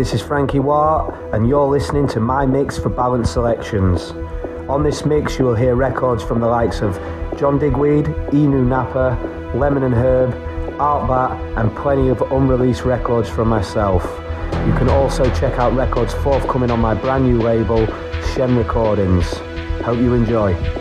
This is Frankie Wah, and you're listening to my mix for Balance Selections. On this mix, you will hear records from the likes of John Digweed, Enu Napa, Lemon and Herb, Artbat, and plenty of unreleased records from myself. You can also check out records forthcoming on my brand new label, Shem Recordings. Hope you enjoy.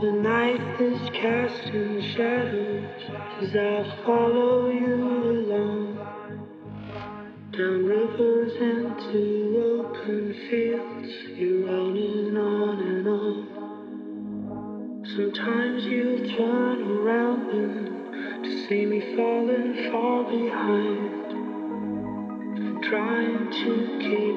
The night is casting shadows as I follow you along. Down rivers into open fields, you're on and on and on. Sometimes you turn around then to see me falling far behind, trying to keep.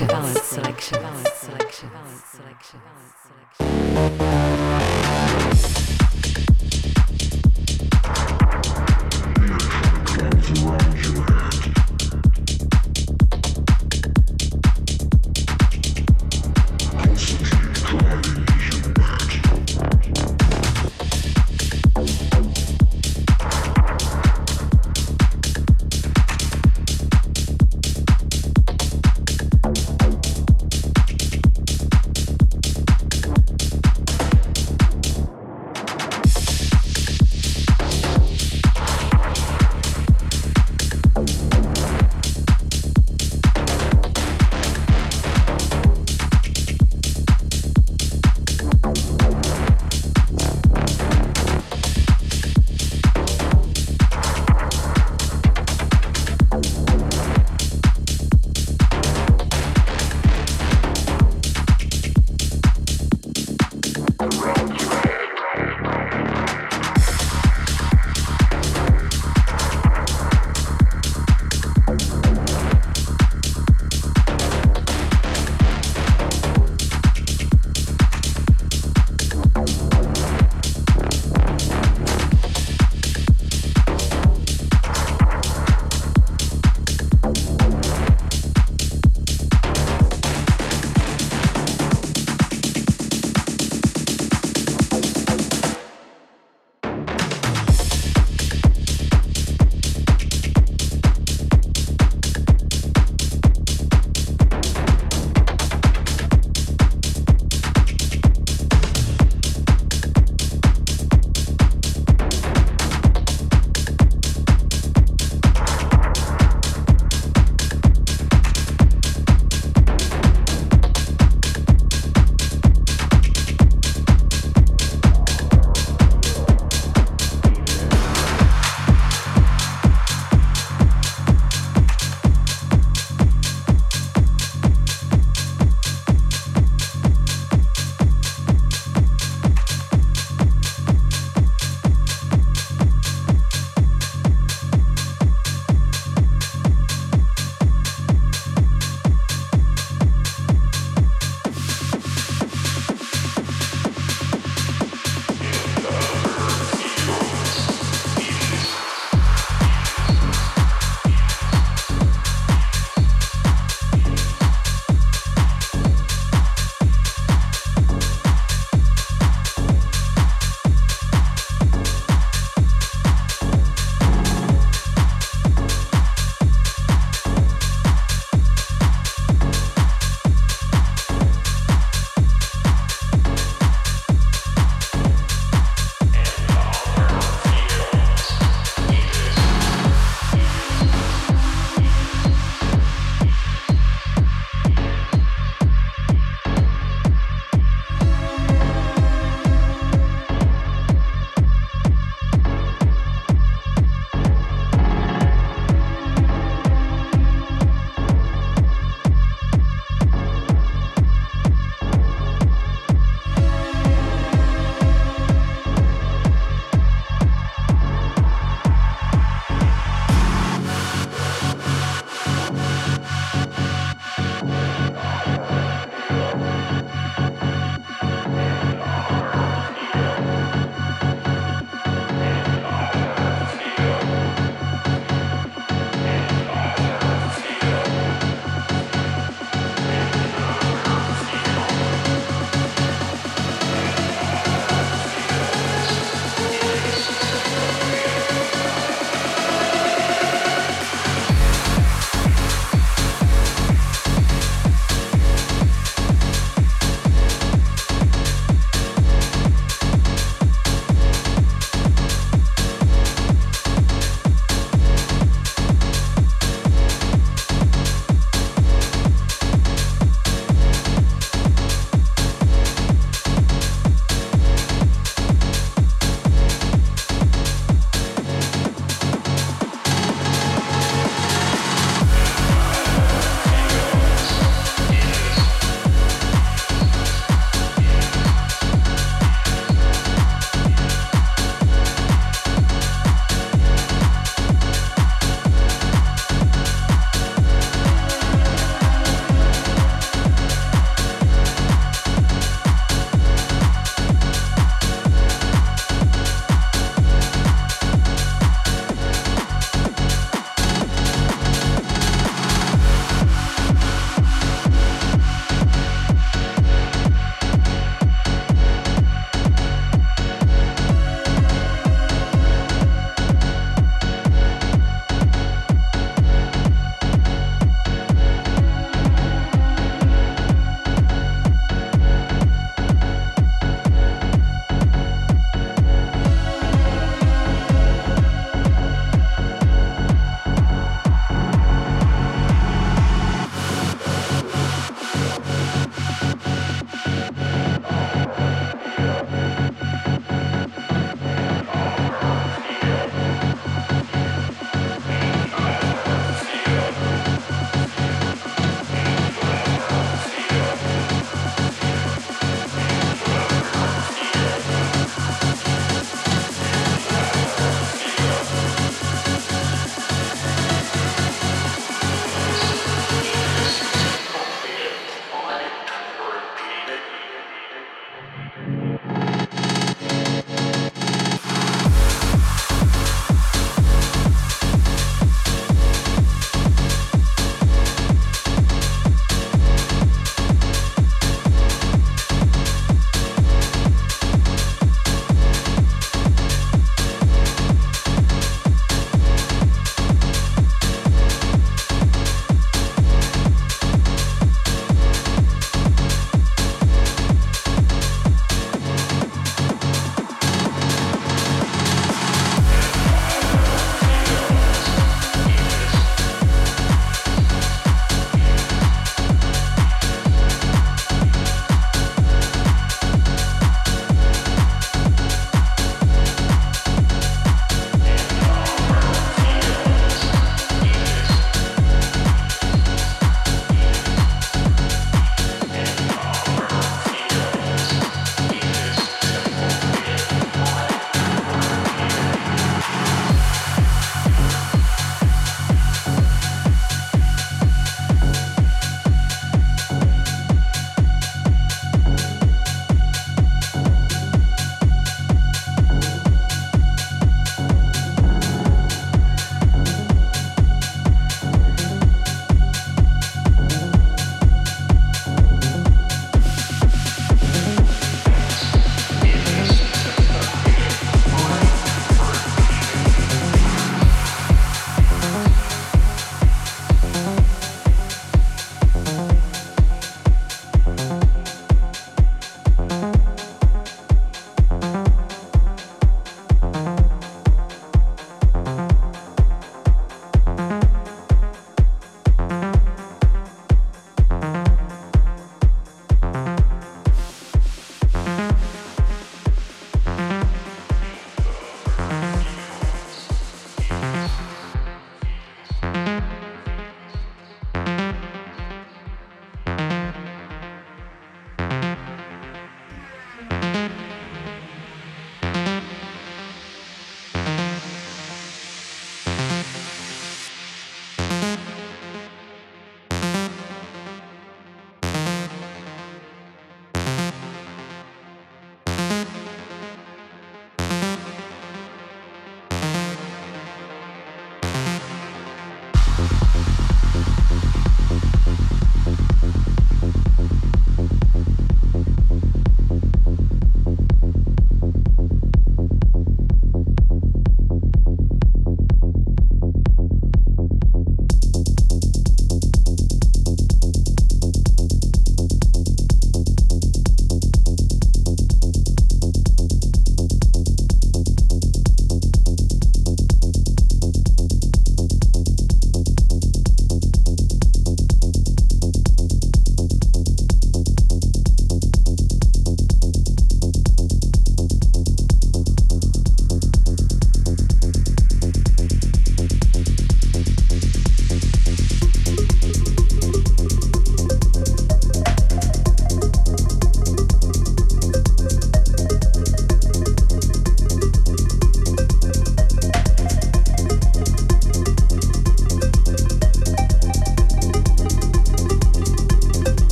Balance Selection. Balance Selection. Balance Selection. Balance Selection.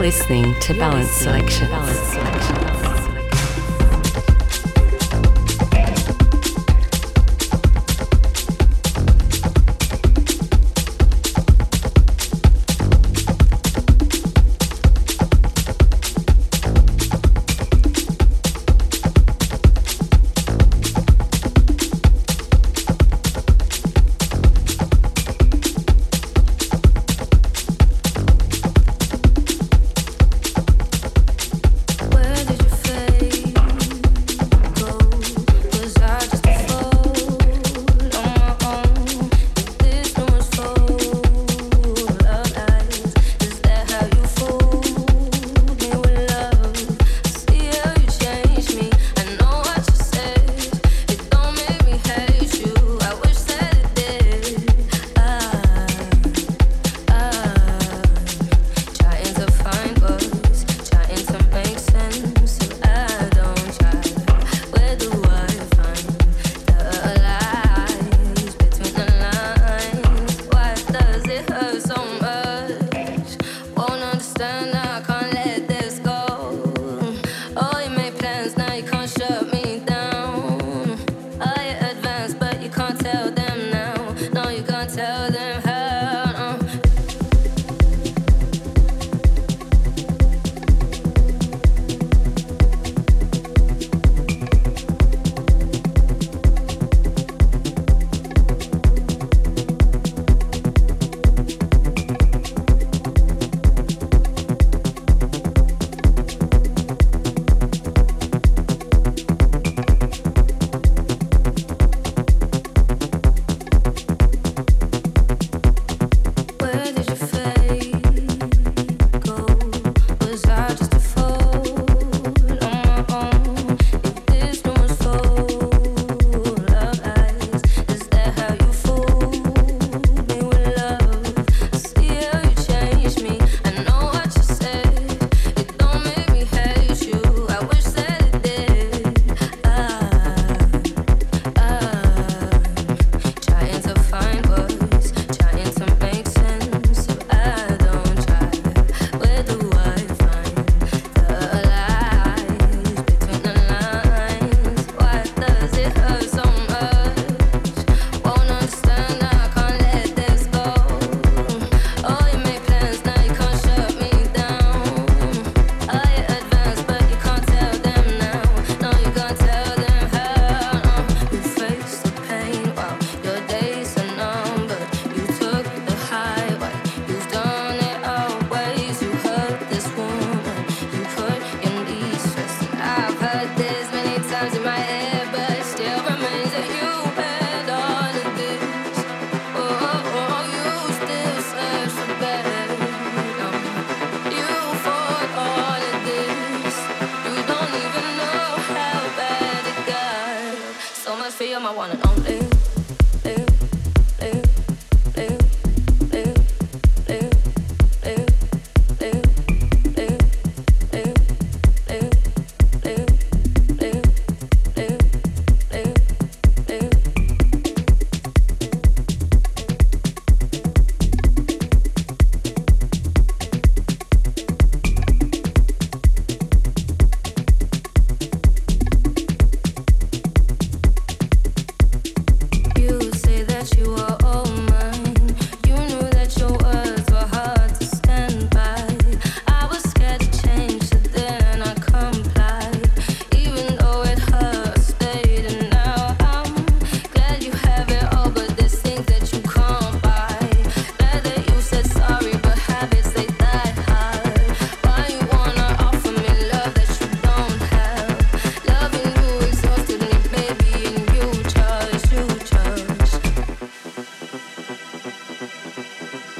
Listening to Balance Selection. Balance Selection.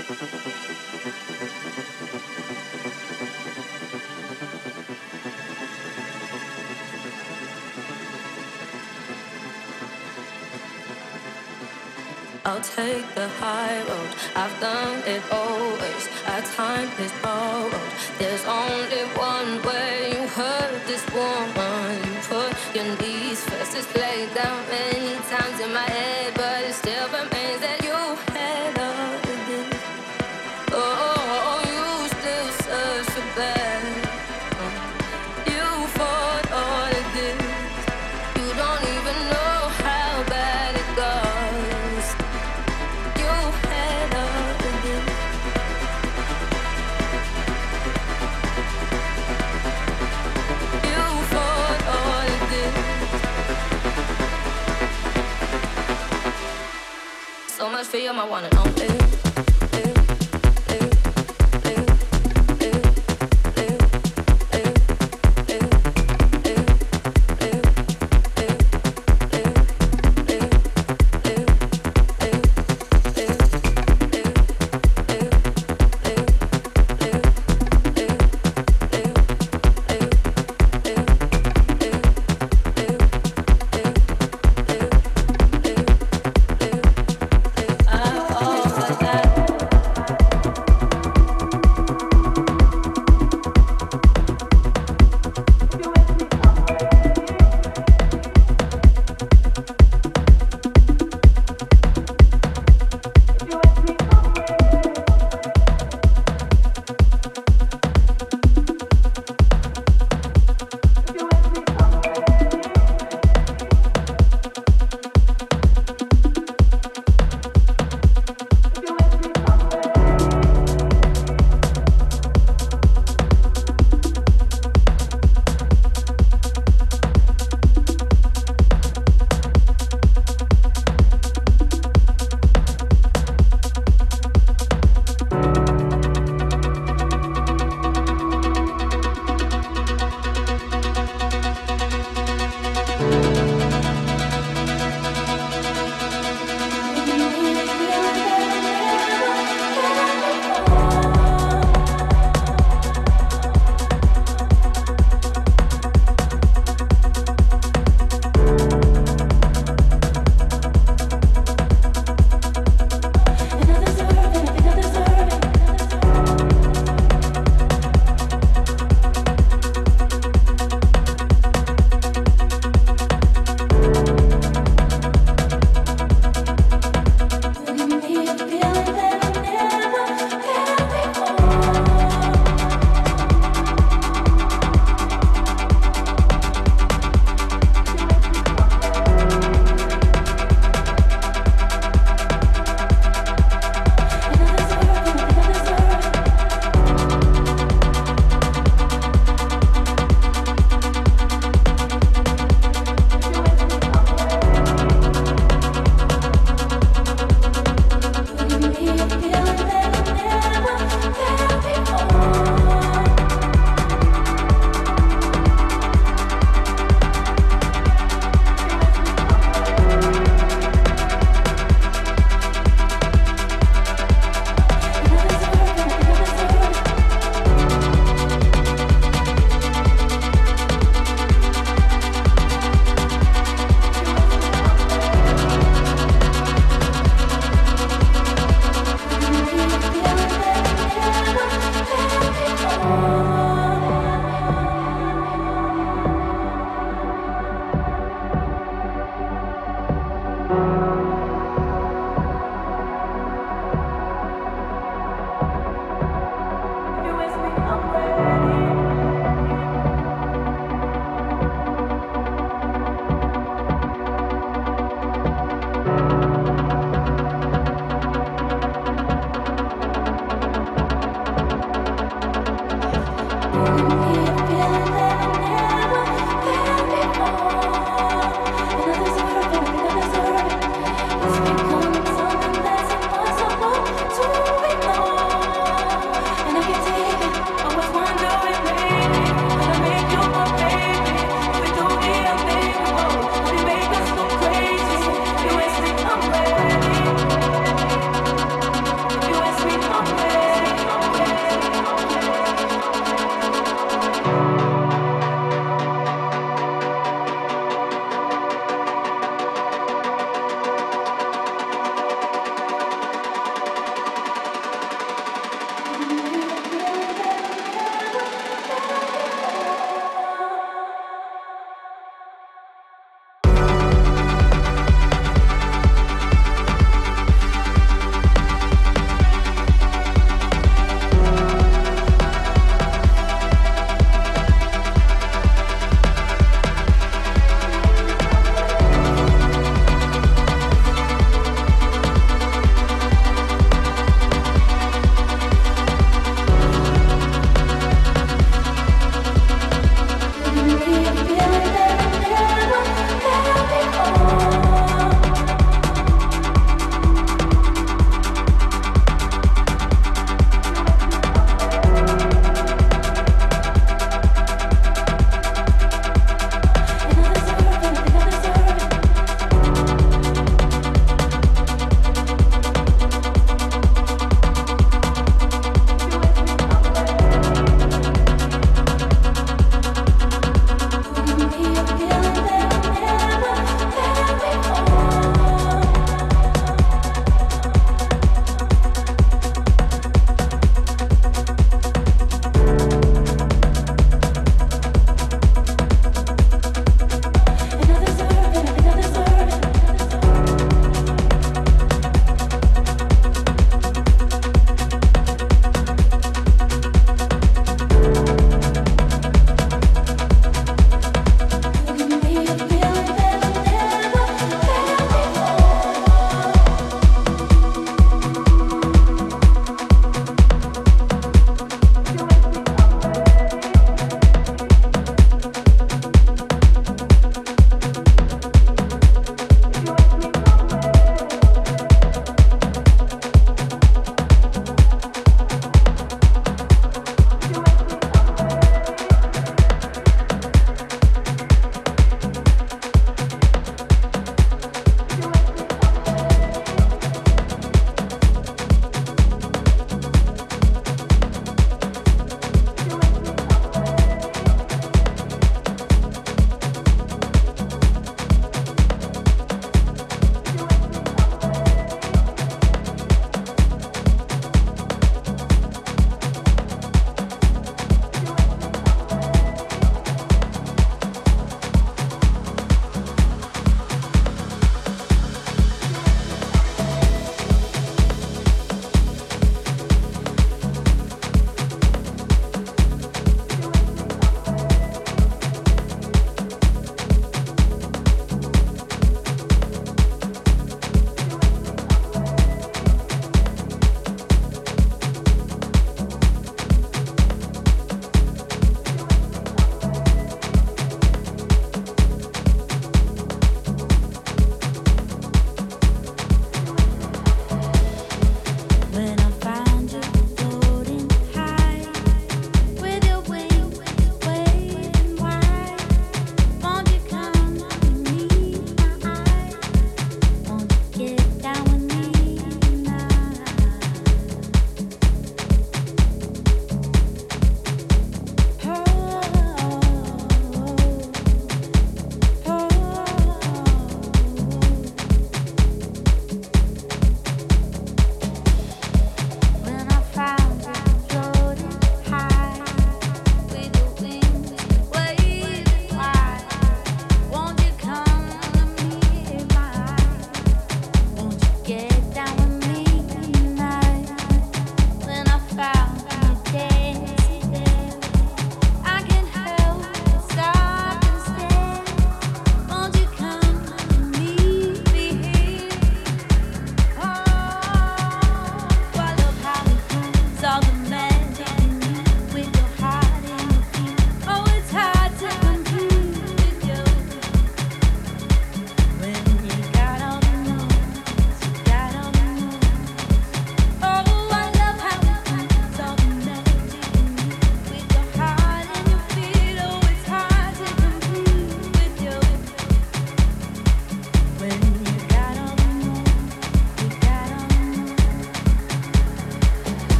I'll take the high road. I've done it always. Our time is borrowed. There's only one way. You hurt this woman. You put your knees first. It's played out many times in my head, but it still remains that you. For you, my one and only.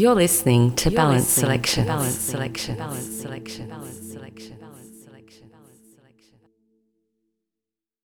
You're listening to Balance Selection. Balance Selection. Balance Selection. Balance Selection. Balance Selection.